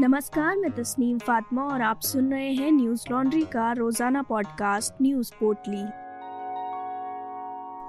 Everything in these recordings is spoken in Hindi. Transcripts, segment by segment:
नमस्कार, मैं तस्नीम फातिमा और आप सुन रहे हैं न्यूज़ लॉन्ड्री का रोज़ाना पॉडकास्ट न्यूज़ पोर्टली।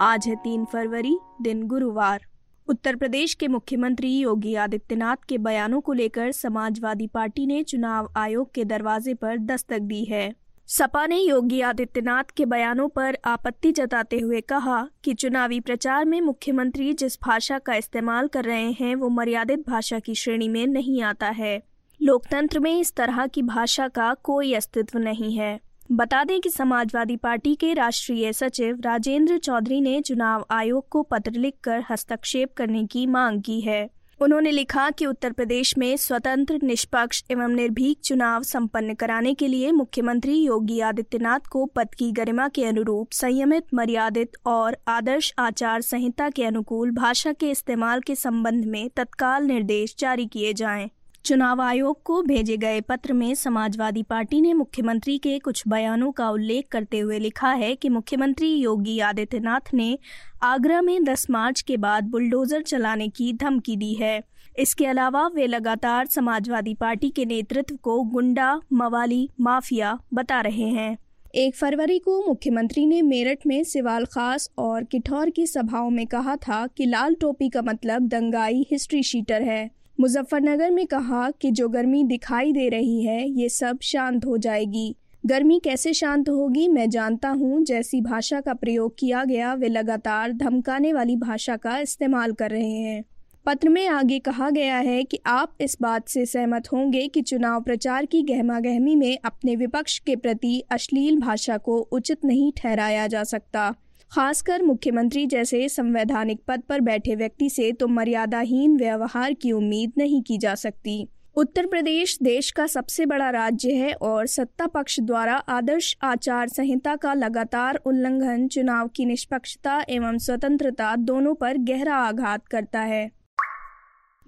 आज है तीन फरवरी, दिन गुरुवार। उत्तर प्रदेश के मुख्यमंत्री योगी आदित्यनाथ के बयानों को लेकर समाजवादी पार्टी ने चुनाव आयोग के दरवाजे पर दस्तक दी है। सपा ने योगी आदित्यनाथ के बयानों पर आपत्ति जताते हुए कहा कि चुनावी प्रचार में मुख्यमंत्री जिस भाषा का इस्तेमाल कर रहे हैं, वो मर्यादित भाषा की श्रेणी में नहीं आता है। लोकतंत्र में इस तरह की भाषा का कोई अस्तित्व नहीं है बता दें कि समाजवादी पार्टी के राष्ट्रीय सचिव राजेंद्र चौधरी ने चुनाव आयोग को पत्र लिखकर हस्तक्षेप करने की मांग की है उन्होंने लिखा कि उत्तर प्रदेश में स्वतंत्र, निष्पक्ष एवं निर्भीक चुनाव संपन्न कराने के लिए मुख्यमंत्री योगी आदित्यनाथ को पद की गरिमा के अनुरूप संयमित, मर्यादित और आदर्श आचार संहिता के अनुकूल भाषा के इस्तेमाल के संबंध में तत्काल निर्देश जारी किए जाएँ। चुनाव आयोग को भेजे गए पत्र में समाजवादी पार्टी ने मुख्यमंत्री के कुछ बयानों का उल्लेख करते हुए लिखा है कि मुख्यमंत्री योगी आदित्यनाथ ने आगरा में 10 मार्च के बाद बुलडोजर चलाने की धमकी दी है। इसके अलावा वे लगातार समाजवादी पार्टी के नेतृत्व को गुंडा, मवाली, माफिया बता रहे हैं। एक फरवरी को मुख्यमंत्री ने मेरठ में सिवाल खास और किठौर की सभाओं में कहा था कि लाल टोपी का मतलब दंगाई हिस्ट्री शीटर है। मुजफ्फरनगर में कहा कि जो गर्मी दिखाई दे रही है, ये सब शांत हो जाएगी। गर्मी कैसे शांत होगी, मैं जानता हूँ, जैसी भाषा का प्रयोग किया गया, वे लगातार धमकाने वाली भाषा का इस्तेमाल कर रहे हैं। पत्र में आगे कहा गया है कि आप इस बात से सहमत होंगे कि चुनाव प्रचार की गहमा गहमी में अपने विपक्ष के प्रति अश्लील भाषा को उचित नहीं ठहराया जा सकता। खासकर मुख्यमंत्री जैसे संवैधानिक पद पर बैठे व्यक्ति से तो मर्यादाहीन व्यवहार की उम्मीद नहीं की जा सकती। उत्तर प्रदेश देश का सबसे बड़ा राज्य है और सत्ता पक्ष द्वारा आदर्श आचार संहिता का लगातार उल्लंघन, चुनाव की निष्पक्षता एवं स्वतंत्रता दोनों पर गहरा आघात करता है।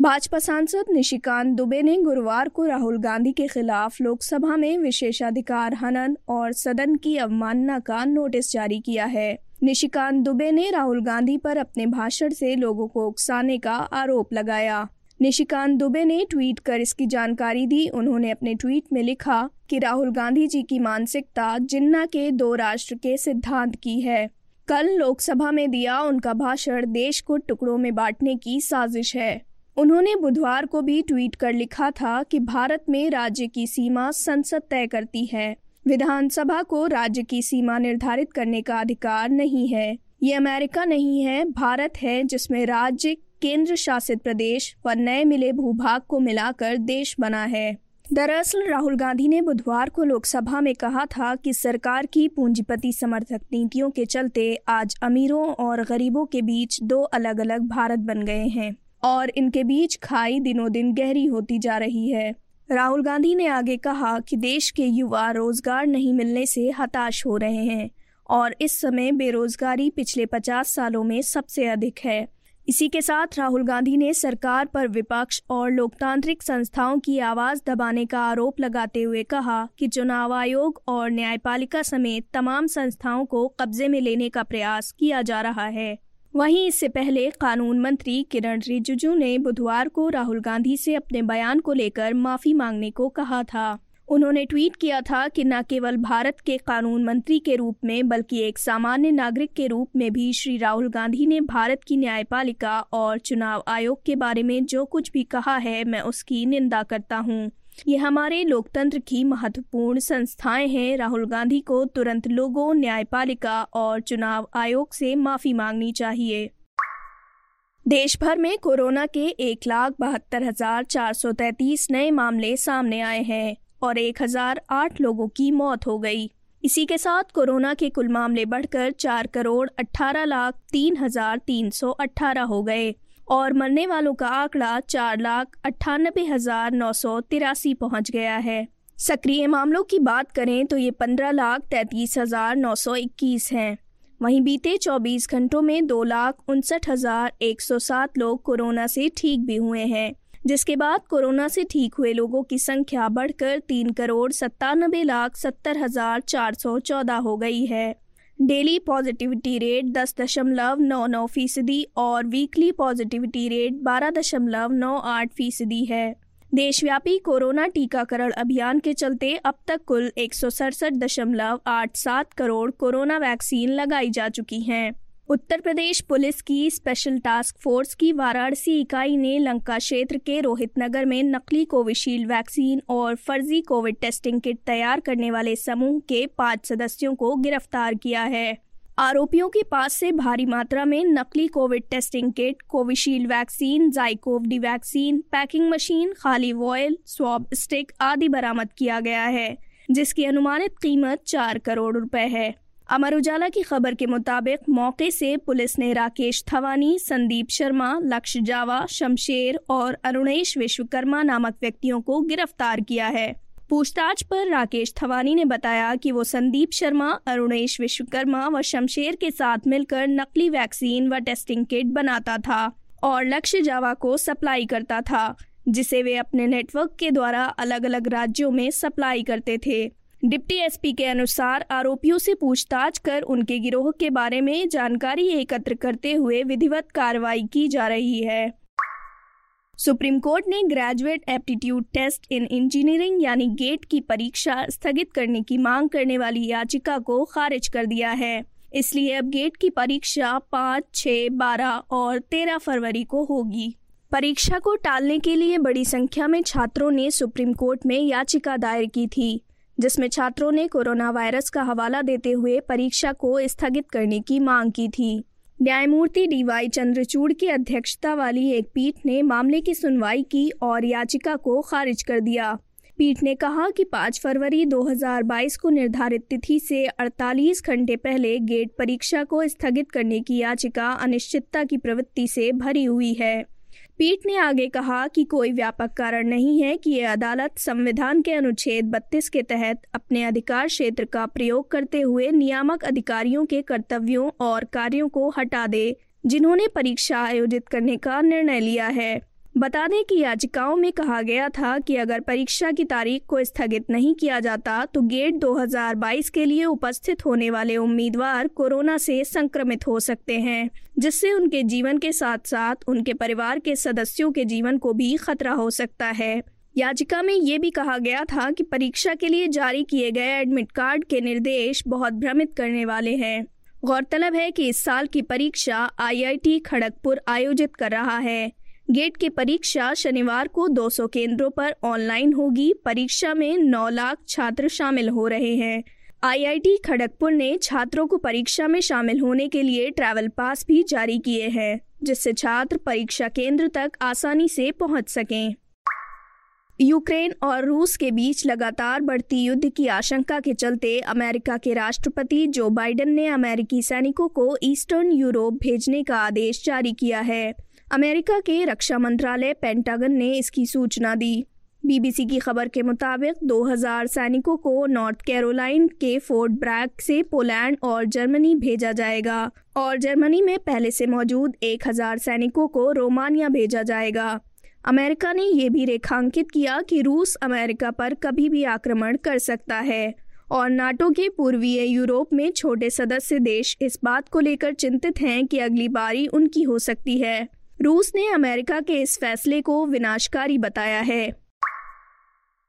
भाजपा सांसद निशिकांत दुबे ने गुरुवार को राहुल गांधी के खिलाफ लोकसभा में विशेषाधिकार हनन और सदन की अवमानना का नोटिस जारी किया है। निशिकांत दुबे ने राहुल गांधी पर अपने भाषण से लोगों को उकसाने का आरोप लगाया। निशिकांत दुबे ने ट्वीट कर इसकी जानकारी दी। उन्होंने अपने ट्वीट में लिखा कि राहुल गांधी जी की मानसिकता जिन्ना के दो राष्ट्र के सिद्धांत की है। कल लोकसभा में दिया उनका भाषण देश को टुकड़ों में बांटने की साजिश है। उन्होंने बुधवार को भी ट्वीट कर लिखा था कि भारत में राज्य की सीमा संसद तय करती है। विधानसभा को राज्य की सीमा निर्धारित करने का अधिकार नहीं है। ये अमेरिका नहीं है, भारत है, जिसमें राज्य केंद्र शासित प्रदेश व नए मिले भूभाग को मिलाकर देश बना है। दरअसल, राहुल गांधी ने बुधवार को लोकसभा में कहा था कि सरकार की पूंजीपति समर्थक नीतियों के चलते आज अमीरों और गरीबों के बीच दो अलग अलग भारत बन गए हैं और इनके बीच खाई दिनों दिन गहरी होती जा रही है। राहुल गांधी ने आगे कहा कि देश के युवा रोज़गार नहीं मिलने से हताश हो रहे हैं और इस समय बेरोजगारी पिछले पचास सालों में सबसे अधिक है। इसी के साथ राहुल गांधी ने सरकार पर विपक्ष और लोकतांत्रिक संस्थाओं की आवाज़ दबाने का आरोप लगाते हुए कहा कि चुनाव आयोग और न्यायपालिका समेत तमाम संस्थाओं को कब्जे में लेने का प्रयास किया जा रहा है। वहीं इससे पहले कानून मंत्री किरण रिजिजू ने बुधवार को राहुल गांधी से अपने बयान को लेकर माफ़ी मांगने को कहा था। उन्होंने ट्वीट किया था कि न केवल भारत के कानून मंत्री के रूप में, बल्कि एक सामान्य नागरिक के रूप में भी श्री राहुल गांधी ने भारत की न्यायपालिका और चुनाव आयोग के बारे में जो कुछ भी कहा है, मैं उसकी निंदा करता हूँ। ये हमारे लोकतंत्र की महत्वपूर्ण संस्थाएँ हैं। राहुल गांधी को तुरंत लोगों, न्यायपालिका और चुनाव आयोग से माफ़ी मांगनी चाहिए। देश भर में कोरोना के एक लाख बहत्तर हज़ार चार सौ तैतीस नए मामले सामने आए हैं। और एक हज़ार आठ लोगों की मौत हो गई। इसी के साथ कोरोना के कुल मामले बढ़कर चार करोड़ अठारह लाख तीन हज़ार तीन सौ अठारह हो गए और मरने वालों का आंकड़ा चार लाख अट्ठानबे हज़ार नौ सौ तिरासी पहुँच गया है। सक्रिय मामलों की बात करें तो ये पंद्रह लाख तैतीस हज़ार नौ सौ इक्कीस हैं। वहीं बीते 24 घंटों में दो लाख उनसठ हज़ार एक सौ सात लोग कोरोना से ठीक भी हुए हैं। जिसके बाद कोरोना से ठीक हुए लोगों की संख्या बढ़कर तीन करोड़ सत्तानबे लाख सत्तर हज़ार चार सौ चौदह हो गई है। डेली पॉजिटिविटी रेट दस दशमलव नौ नौ फ़ीसदी और वीकली पॉजिटिविटी रेट बारह दशमलव नौ आठ फ़ीसदी है। देशव्यापी कोरोना टीकाकरण अभियान के चलते अब तक कुल एक दशमलव आठ सात करोड़ कोरोना वैक्सीन लगाई जा चुकी हैं। उत्तर प्रदेश पुलिस की स्पेशल टास्क फोर्स की वाराणसी इकाई ने लंका क्षेत्र के रोहित नगर में नकली कोविशील्ड वैक्सीन और फर्जी कोविड टेस्टिंग किट तैयार करने वाले समूह के पाँच सदस्यों को गिरफ़्तार किया है। आरोपियों के पास से भारी मात्रा में नकली Covid testing kit, Covishield vaccine, ZyCoV D vaccine, packing machine, खाली वॉयल, स्वाब स्टिक आदि बरामद किया गया है, जिसकी अनुमानित कीमत चार करोड़ रुपए है। अमर उजाला की खबर के मुताबिक मौके से पुलिस ने राकेश थवानी, संदीप शर्मा लक्ष्य जावा, शमशेर और अरुणेश विश्वकर्मा नामक व्यक्तियों को गिरफ़्तार किया है। पूछताछ पर राकेश थवानी ने बताया कि वो संदीप शर्मा, अरुणेश विश्वकर्मा व शमशेर के साथ मिलकर नकली वैक्सीन व टेस्टिंग किट बनाता था और लक्ष्य जावा को सप्लाई करता था, जिसे वे अपने नेटवर्क के द्वारा अलग अलग राज्यों में सप्लाई करते थे। डिप्टी एसपी के अनुसार आरोपियों से पूछताछ कर उनके गिरोह के बारे में जानकारी एकत्र करते हुए विधिवत कार्रवाई की जा रही है। सुप्रीम कोर्ट ने graduate aptitude test in engineering यानी गेट की परीक्षा स्थगित करने की मांग करने वाली याचिका को खारिज कर दिया है। इसलिए अब गेट की परीक्षा पाँच छः बारह और तेरह फरवरी को होगी। परीक्षा को टालने के लिए बड़ी संख्या में छात्रों ने सुप्रीम कोर्ट में याचिका दायर की थी। जिसमें छात्रों ने कोरोना वायरस का हवाला देते हुए परीक्षा को स्थगित करने की मांग की थी। न्यायमूर्ति डीवाई चंद्रचूड़ की अध्यक्षता वाली एक पीठ ने मामले की सुनवाई की और याचिका को खारिज कर दिया। पीठ ने कहा कि 5 फरवरी 2022 को निर्धारित तिथि से 48 घंटे पहले गेट परीक्षा को स्थगित करने की याचिका अनिश्चितता की प्रवृत्ति से भरी हुई है। पीठ ने आगे कहा कि कोई व्यापक कारण नहीं है कि ये अदालत संविधान के अनुच्छेद 32 के तहत अपने अधिकार क्षेत्र का प्रयोग करते हुए नियामक अधिकारियों के कर्तव्यों और कार्यों को हटा दे, जिन्होंने परीक्षा आयोजित करने का निर्णय लिया है। बता दें कि याचिकाओं में कहा गया था कि अगर परीक्षा की तारीख को स्थगित नहीं किया जाता तो गेट 2022 के लिए उपस्थित होने वाले उम्मीदवार कोरोना से संक्रमित हो सकते हैं, जिससे उनके जीवन के साथ साथ उनके परिवार के सदस्यों के जीवन को भी खतरा हो सकता है। याचिका में ये भी कहा गया था कि परीक्षा के लिए जारी किए गए एडमिट कार्ड के निर्देश बहुत भ्रमित करने वाले हैं। गौरतलब है कि इस साल की परीक्षा आईआईटी खड़गपुर आयोजित कर रहा है। गेट की परीक्षा शनिवार को 200 केंद्रों पर ऑनलाइन होगी। परीक्षा में 9 लाख छात्र शामिल हो रहे हैं। आईआईटी खड़गपुर ने छात्रों को परीक्षा में शामिल होने के लिए ट्रैवल पास भी जारी किए हैं, जिससे छात्र परीक्षा केंद्र तक आसानी से पहुँच सकें। यूक्रेन और रूस के बीच लगातार बढ़ती युद्ध की आशंका के चलते अमेरिका के राष्ट्रपति जो बाइडेन ने अमेरिकी सैनिकों को ईस्टर्न यूरोप भेजने का आदेश जारी किया है। अमेरिका के रक्षा मंत्रालय पेंटागन ने इसकी सूचना दी। बीबीसी की खबर के मुताबिक 2000 सैनिकों को नॉर्थ कैरोलाइन के फोर्ट ब्रैक से पोलैंड और जर्मनी भेजा जाएगा और जर्मनी में पहले से मौजूद 1000 सैनिकों को रोमानिया भेजा जाएगा। अमेरिका ने यह भी रेखांकित किया कि रूस अमेरिका पर कभी भी आक्रमण कर सकता है और नाटो के पूर्वीय यूरोप में छोटे सदस्य देश इस बात को लेकर चिंतित हैं कि अगली बारी उनकी हो सकती है। रूस ने अमेरिका के इस फैसले को विनाशकारी बताया है।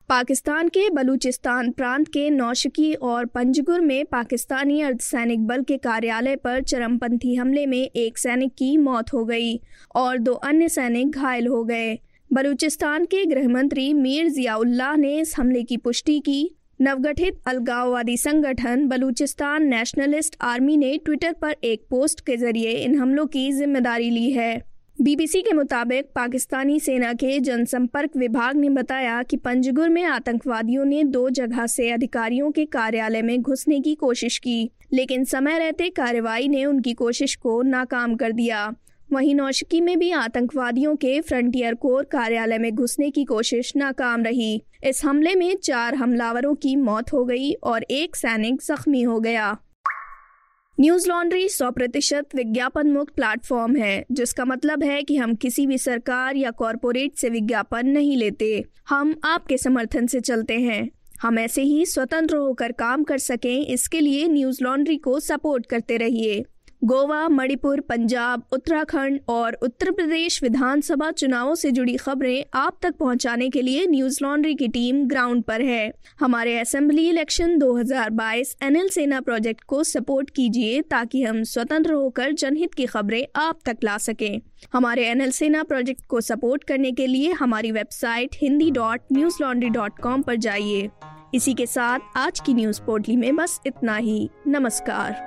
पाकिस्तान के बलूचिस्तान प्रांत के नौशकी और पंजगुर में पाकिस्तानी अर्धसैनिक बल के कार्यालय पर चरमपंथी हमले में एक सैनिक की मौत हो गई और दो अन्य सैनिक घायल हो गए। बलूचिस्तान के गृह मंत्री मीर जियाउल्लाह ने इस हमले की पुष्टि की। नवगठित अलगाववादी संगठन बलूचिस्तान नेशनलिस्ट आर्मी ने ट्विटर पर एक पोस्ट के ज़रिए इन हमलों की ज़िम्मेदारी ली है। बीबीसी के मुताबिक पाकिस्तानी सेना के जनसंपर्क विभाग ने बताया कि पंजगुर में आतंकवादियों ने दो जगह से अधिकारियों के कार्यालय में घुसने की कोशिश की, लेकिन समय रहते कार्रवाई ने उनकी कोशिश को नाकाम कर दिया। वहीं नौशिकी में भी आतंकवादियों के फ्रंटियर कोर कार्यालय में घुसने की कोशिश नाकाम रही। इस हमले में चार हमलावरों की मौत हो गई और एक सैनिक जख्मी हो गया। न्यूज़ लॉन्ड्री सौ प्रतिशत विज्ञापन मुक्त प्लेटफॉर्म है, जिसका मतलब है कि हम किसी भी सरकार या कॉरपोरेट से विज्ञापन नहीं लेते। हम आपके समर्थन से चलते हैं। हम ऐसे ही स्वतंत्र होकर काम कर सकें, इसके लिए न्यूज़ लॉन्ड्री को सपोर्ट करते रहिए। गोवा, मणिपुर, पंजाब, उत्तराखंड और उत्तर प्रदेश विधानसभा चुनावों से जुड़ी खबरें आप तक पहुँचाने के लिए न्यूज़ लॉन्ड्री की टीम ग्राउंड पर है। हमारे assembly election 2022 NL Sena project को सपोर्ट कीजिए ताकि हम स्वतंत्र होकर जनहित की खबरें आप तक ला सकें। हमारे एनएल सेना प्रोजेक्ट को सपोर्ट करने के लिए हमारी website Hindi dot Newslaundry dot com जाइए। इसी के साथ आज की न्यूज़ पोर्टली में बस इतना ही। नमस्कार।